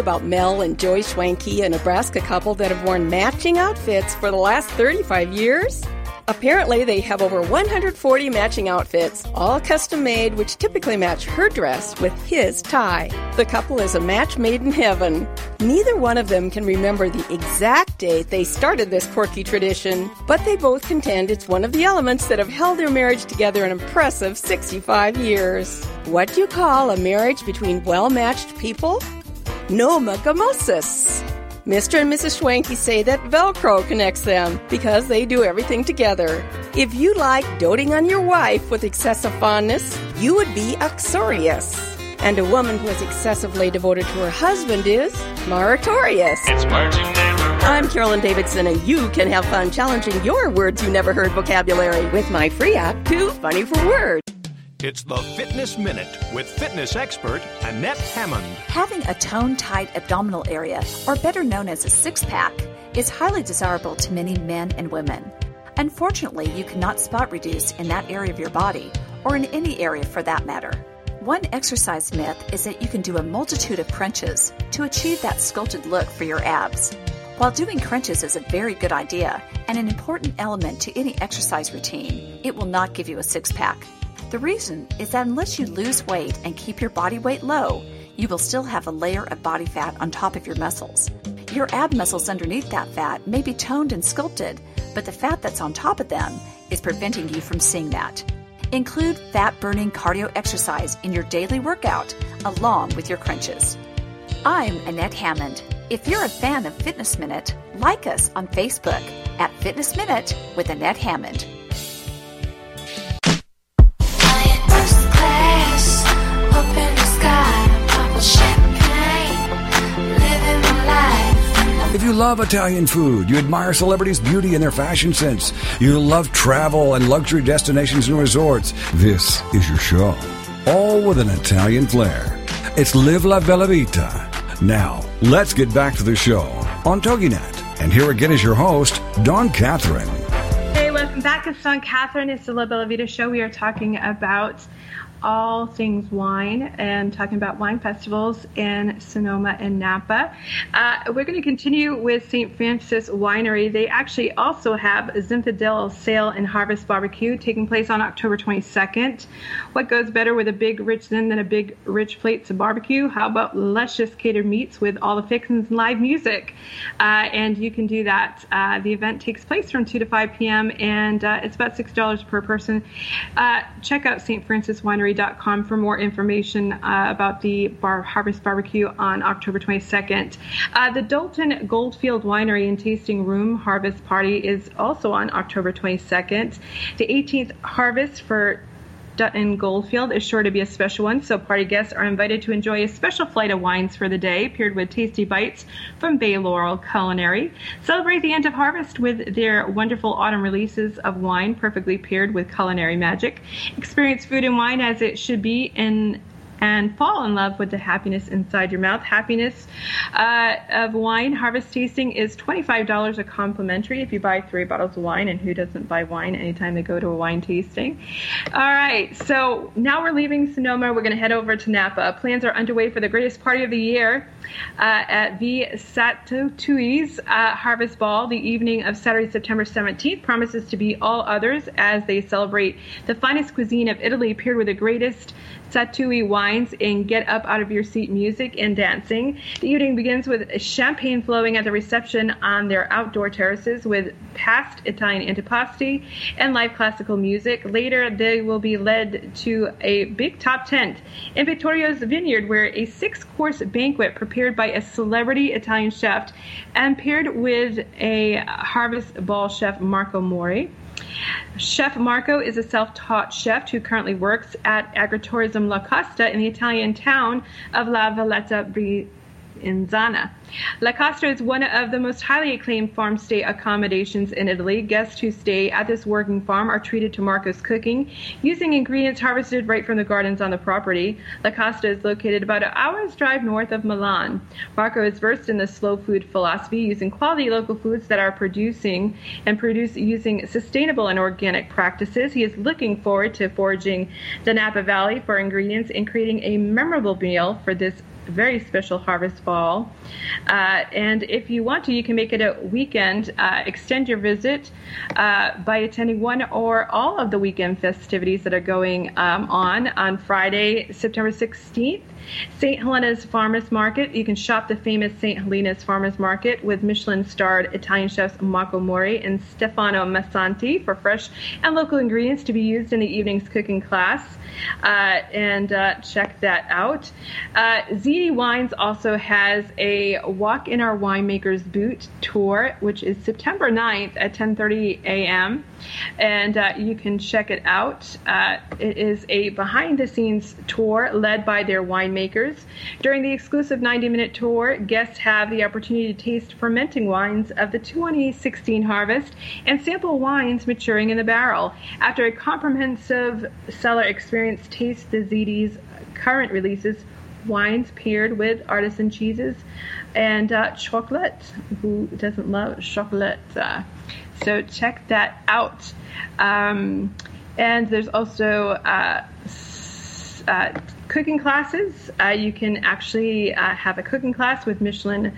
About Mel and Joy Schwanke, a Nebraska couple that have worn matching outfits for the last 35 years? Apparently, they have over 140 matching outfits, all custom made, which typically match her dress with his tie. The couple is a match made in heaven. Neither one of them can remember the exact date they started this quirky tradition, but they both contend it's one of the elements that have held their marriage together an impressive 65 years. What do you call a marriage between well matched people? Nomogamosis. Mr. and Mrs. Schwanke say that Velcro connects them because they do everything together. If you like doting on your wife with excessive fondness, you would be uxorious. And a woman who is excessively devoted to her husband is maritorious.
It's words you never heard.
I'm Carolyn Davidson, and you can have fun challenging your words you never heard vocabulary with my free app, Too Funny for Words.
It's the Fitness Minute with fitness expert Annette Hammond.
Having a tone tight abdominal area, or better known as a six pack, is highly desirable to many men and women. Unfortunately, you cannot spot reduce in that area of your body, or in any area for that matter. One exercise myth is that you can do a multitude of crunches to achieve that sculpted look for your abs. While doing crunches is a very good idea and an important element to any exercise routine, it will not give you a six pack. The reason is that unless you lose weight and keep your body weight low, you will still have a layer of body fat on top of your muscles. Your ab muscles underneath that fat may be toned and sculpted, but the fat that's on top of them is preventing you from seeing that. Include fat burning cardio exercise in your daily workout along with your crunches. I'm Annette Hammond. If you're a fan of Fitness Minute, like us on Facebook at Fitness Minute with Annette Hammond.
Love Italian food, you admire celebrities' beauty and their fashion sense, you love travel and luxury destinations and resorts, this is your show. All with an Italian flair. It's Live La Bella Vita. Now, let's get back to the show on TogiNet. And here again is your host, Dawn Catherine.
Hey, welcome back. It's Dawn Catherine. It's the La Bella Vita show. We are talking about all things wine and talking about wine festivals in Sonoma and Napa. Uh, we're going to continue with St. Francis Winery. They actually also have a Zinfandel Sale and Harvest Barbecue taking place on October 22nd. What goes better with a big rich zin than a big rich plates of barbecue? How about luscious catered meats with all the fixings and live music? Uh, and you can do that. Uh, the event takes place from 2 to 5 p.m. and uh, it's about $6 per person. Uh, check out stfranciswinery.com for more information uh, about the Bar- Harvest Barbecue on October 22nd. Uh, the Dutton Goldfield Winery and Tasting Room Harvest Party is also on October 22nd. The 18th Harvest for Dutton Goldfield is sure to be a special one, so party guests are invited to enjoy a special flight of wines for the day, paired with tasty bites from Bay Laurel Culinary. Celebrate the end of harvest with their wonderful autumn releases of wine, perfectly paired with culinary magic. Experience food and wine as it should be in and fall in love with the happiness inside your mouth. Happiness uh, of wine harvest tasting is $25 a complimentary if you buy three bottles of wine. And who doesn't buy wine anytime they go to a wine tasting? All right, so now we're leaving Sonoma. We're going to head over to Napa. Plans are underway for the greatest party of the year uh, at the Sattui's uh, Harvest Ball. The evening of Saturday, September 17th promises to be all others as they celebrate the finest cuisine of Italy paired with the greatest Sattui wines and get up out of your seat music and dancing. The evening begins with champagne flowing at the reception on their outdoor terraces with past Italian antipasti and live classical music. Later, they will be led to a big top tent in Vittorio's Vineyard where a six course banquet prepared by a celebrity Italian chef and paired with a harvest ball chef Marco Mori. Chef Marco is a self taught chef who currently works at Agritourism La Costa in the Italian town of La Valletta Brianzana. La Costa is one of the most highly acclaimed farm stay accommodations in Italy. Guests who stay at this working farm are treated to Marco's cooking using ingredients harvested right from the gardens on the property. La Costa is located about an hour's drive north of Milan. Marco is versed in the slow food philosophy, using quality local foods that are producing and produce using sustainable and organic practices. He is looking forward to foraging the Napa Valley for ingredients and creating a memorable meal for this very special harvest ball. Uh, and if you want to, you can make it a weekend. Uh, extend your visit uh, by attending one or all of the weekend festivities that are going um, on on Friday, September 16th. St. Helena's Farmers Market. You can shop the famous St. Helena's Farmers Market with Michelin starred Italian chefs Marco Mori and Stefano Masanti for fresh and local ingredients to be used in the evening's cooking class. Uh, and uh, check that out. Uh, ZD Wines also has a Walk in Our Winemakers Boot tour, which is September 9th at 10:30 a.m. And uh, you can check it out. Uh, it is a behind-the-scenes tour led by their winemakers. During the exclusive 90-minute tour, guests have the opportunity to taste fermenting wines of the 2016 harvest and sample wines maturing in the barrel. After a comprehensive cellar experience taste the ZD's current releases wines paired with artisan cheeses and uh, chocolate. Who doesn't love chocolate? Uh, so check that out. Um, and there's also uh, uh cooking classes. Uh, you can actually uh, have a cooking class with Michelin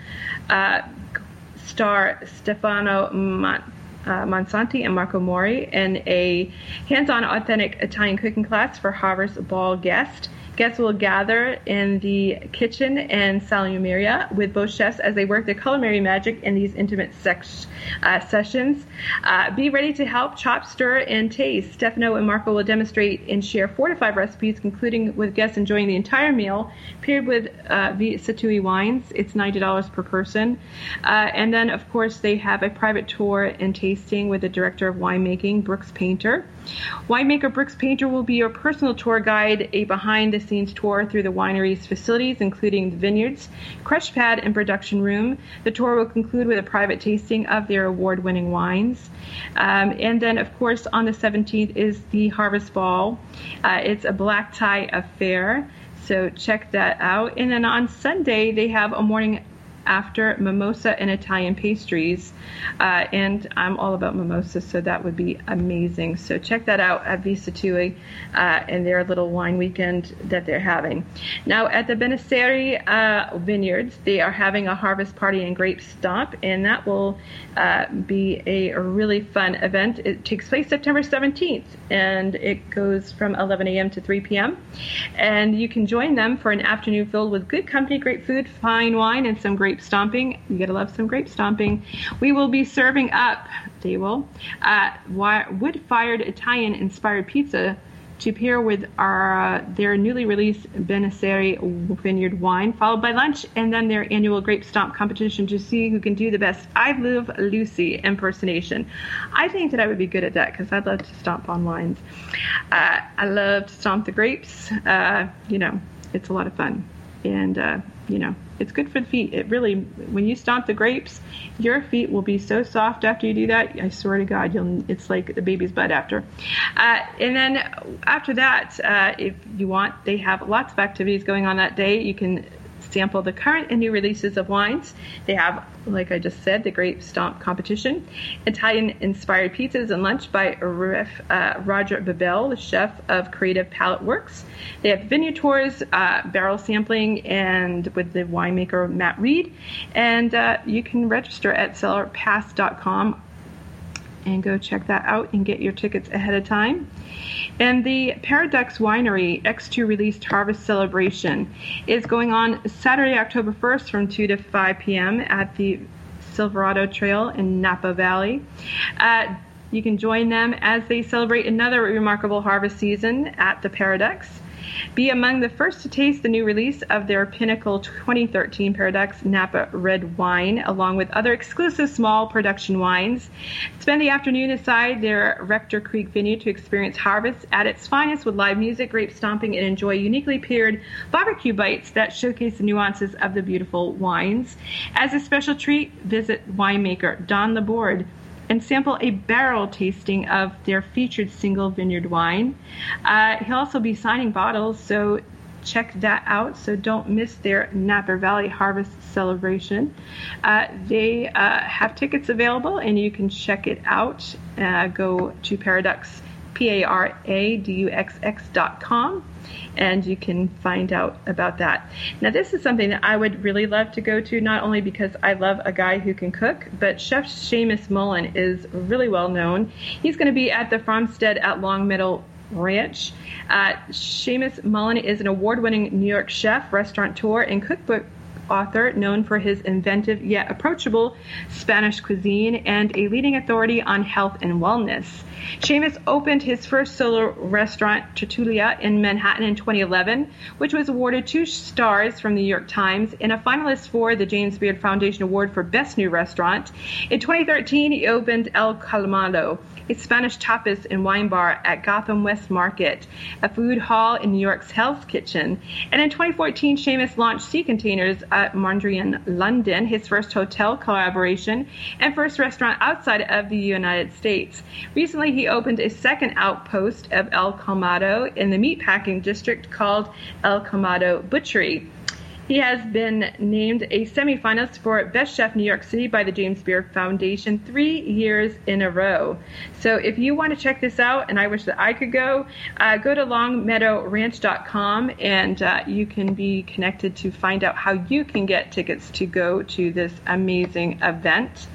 star Stefano Mont uh, Monsanti and Marco Mori in a hands-on authentic Italian cooking class for Harvest Ball guests. Guests will gather in the kitchen and salumeria with both chefs as they work their culinary magic in these intimate sex, uh, sessions. Uh, be ready to help chop, stir, and taste. Stefano and Marco will demonstrate and share four to five recipes, concluding with guests enjoying the entire meal, paired with uh, Sattui wines. It's $90 per person. Uh, and then, of course, they have a private tour and tasting with the director of winemaking, Brooks Painter. Winemaker Brooks Painter will be your personal tour guide, a behind the scenes tour through the winery's facilities, including the vineyards, crush pad, and production room. The tour will conclude with a private tasting of their award winning wines. Um, and then, of course, on the 17th is the Harvest Ball. Uh, it's a black tie affair. So check that out. And then on Sunday, they have a morning after mimosa and Italian pastries. Uh, and I'm all about mimosas, so that would be amazing. So check that out at V. Sattui uh, and their little wine weekend that they're having. Now at the Benessere uh, Vineyards, they are having a harvest party and grape stomp, and that will uh, be a, really fun event. It takes place September 17th, and it goes from 11 a.m. to 3 p.m. And you can join them for an afternoon filled with good company, great food, fine wine, and some great grape stomping. You gotta love some grape stomping. We will be serving up, they will, uh, wood-fired Italian-inspired pizza to pair with our uh, their newly released Benessere Vineyard wine, followed by lunch, and then their annual grape stomp competition to see who can do the best I Love Lucy impersonation. I think that I would be good at that because I'd love to stomp on wines. Uh, I love to stomp the grapes. Uh, you know, it's a lot of fun, and uh, you know, it's good for the feet. It really, when you stomp the grapes, your feet will be so soft after you do that. I swear to God, you'll. It's like the baby's butt after. Uh, and then after that, uh, if you want, they have lots of activities going on that day. You can sample the current and new releases of wines. They have, like I just said, the Grape Stomp competition, Italian-inspired pizzas and lunch by uh, Roger Babel, the chef of Creative Palate Works. They have vineyard tours, uh, barrel sampling, and with the winemaker Matt Reed. And uh, you can register at cellarpass.com and go check that out and get your tickets ahead of time. And the Paraduxx Winery X2 released Harvest Celebration is going on Saturday, October 1st from 2 to 5 p.m. at the Silverado Trail in Napa Valley. Uh, you can join them as they celebrate another remarkable harvest season at the Paraduxx. Be among the first to taste the new release of their Pinnacle 2013 Paraduxx Napa Red Wine, along with other exclusive small production wines. Spend the afternoon inside their Rector Creek Vineyard to experience harvest at its finest with live music, grape stomping, and enjoy uniquely paired barbecue bites that showcase the nuances of the beautiful wines. As a special treat, visit winemaker Don Laborde and sample a barrel tasting of their featured single vineyard wine. Uh, he'll also be signing bottles, so check that out. So don't miss their Napa Valley Harvest celebration. Uh, they uh, have tickets available, and you can check it out. Uh, go to Paraduxx P A R A D U X X dot com and you can find out about that. Now, this is something that I would really love to go to, not only because I love a guy who can cook, but Chef Seamus Mullen is really well known. He's going to be at the Farmstead at Long Longmeadow Ranch. Uh, Seamus Mullen is an award winning New York chef, restaurateur, and cookbook author known for his inventive yet approachable Spanish cuisine and a leading authority on health and wellness. Seamus opened his first solo restaurant, Tertulia, in Manhattan in 2011, which was awarded two stars from the New York Times and a finalist for the James Beard Foundation Award for Best New Restaurant. In 2013, he opened El Colmado, a Spanish tapas and wine bar at Gotham West Market, a food hall in New York's Hell's Kitchen. And in 2014, Seamus launched Sea Containers at Mondrian, London, his first hotel collaboration and first restaurant outside of the United States. Recently, he opened a second outpost of El Colmado in the meatpacking district called El Colmado Butchery. He has been named a semifinalist for Best Chef New York City by the James Beard Foundation three years in a row. So if you want to check this out, and I wish that I could go, uh, go to longmeadowranch.com and uh, you can be connected to find out how you can get tickets to go to this amazing event.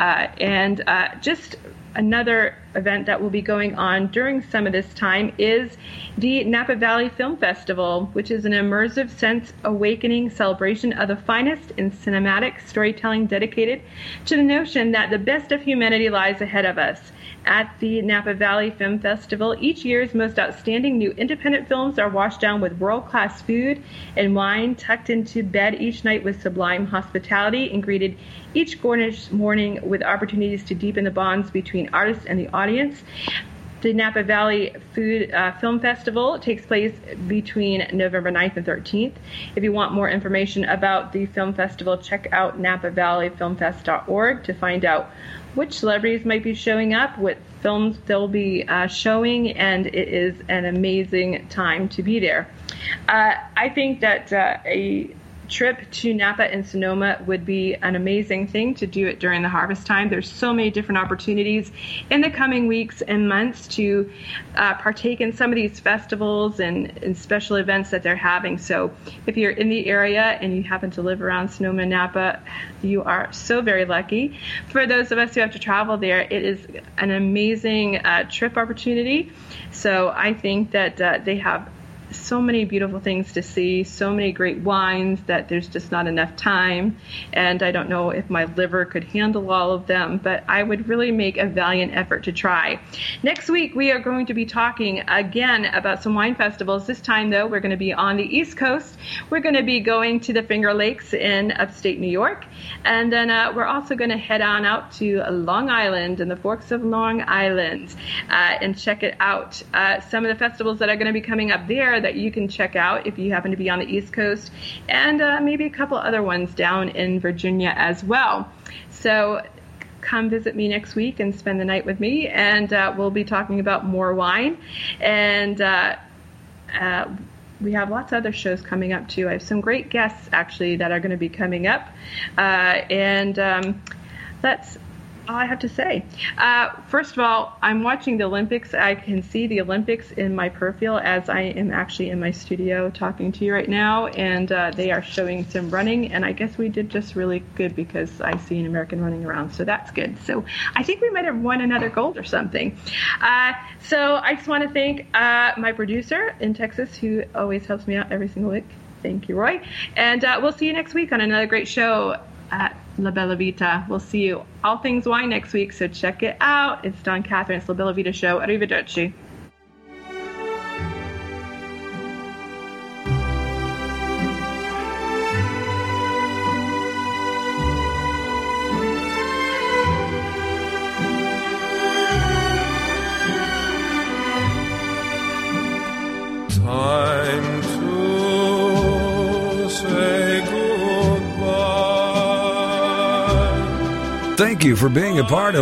Uh, and uh, just another event that will be going on during some of this time is the Napa Valley Film Festival, which is an immersive sense awakening celebration of the finest in cinematic storytelling dedicated to the notion that the best of humanity lies ahead of us. At the Napa Valley Film Festival, each year's most outstanding new independent films are washed down with world class food and wine, tucked into bed each night with sublime hospitality, and greeted each gorgeous morning with opportunities to deepen the bonds between artists and the audience. The Napa Valley Food uh, Film Festival takes place between November 9th and 13th. If you want more information about the film festival, check out napavalleyfilmfest.org to find out which celebrities might be showing up, what films they'll be uh, showing, and it is an amazing time to be there. Uh, I think that uh, a trip to Napa and Sonoma would be an amazing thing to do it during the harvest time. There's so many different opportunities in the coming weeks and months to uh, partake in some of these festivals and, and, special events that they're having. So if you're in the area and you happen to live around Sonoma Napa, you are so very lucky. For those of us who have to travel there, it is an amazing uh, trip opportunity. So I think that uh, they have so many beautiful things to see, so many great wines that there's just not enough time. And I don't know if my liver could handle all of them, but I would really make a valiant effort to try. Next week, we are going to be talking again about some wine festivals. This time, though, we're going to be on the East Coast. We're going to be going to the Finger Lakes in upstate New York. And then uh, we're also going to head on out to Long Island and the Forks of Long Island uh, and check it out. Uh, some of the festivals that are going to be coming up there that you can check out if you happen to be on the East Coast, and uh, maybe a couple other ones down in Virginia as well. So come visit me next week and spend the night with me, and uh, we'll be talking about more wine. And uh, uh, we have lots of other shows coming up too. I have some great guests actually that are going to be coming up, uh, and um, that's all I have to say. Uh, first of all, I'm watching the Olympics. I can see the Olympics in my peripheral as I am actually in my studio talking to you right now, and uh, they are showing some running. And I guess we did just really good because I see an American running around, so that's good. So I think we might have won another gold or something. Uh, so I just want to thank uh, my producer in Texas who always helps me out every single week. Thank you, Roy. And uh, we'll see you next week on another great show at La Bella Vita. We'll see you all things wine next week, so check it out. It's Dawn Catherine's La Bella Vita Show. Arrivederci.
You for being a part of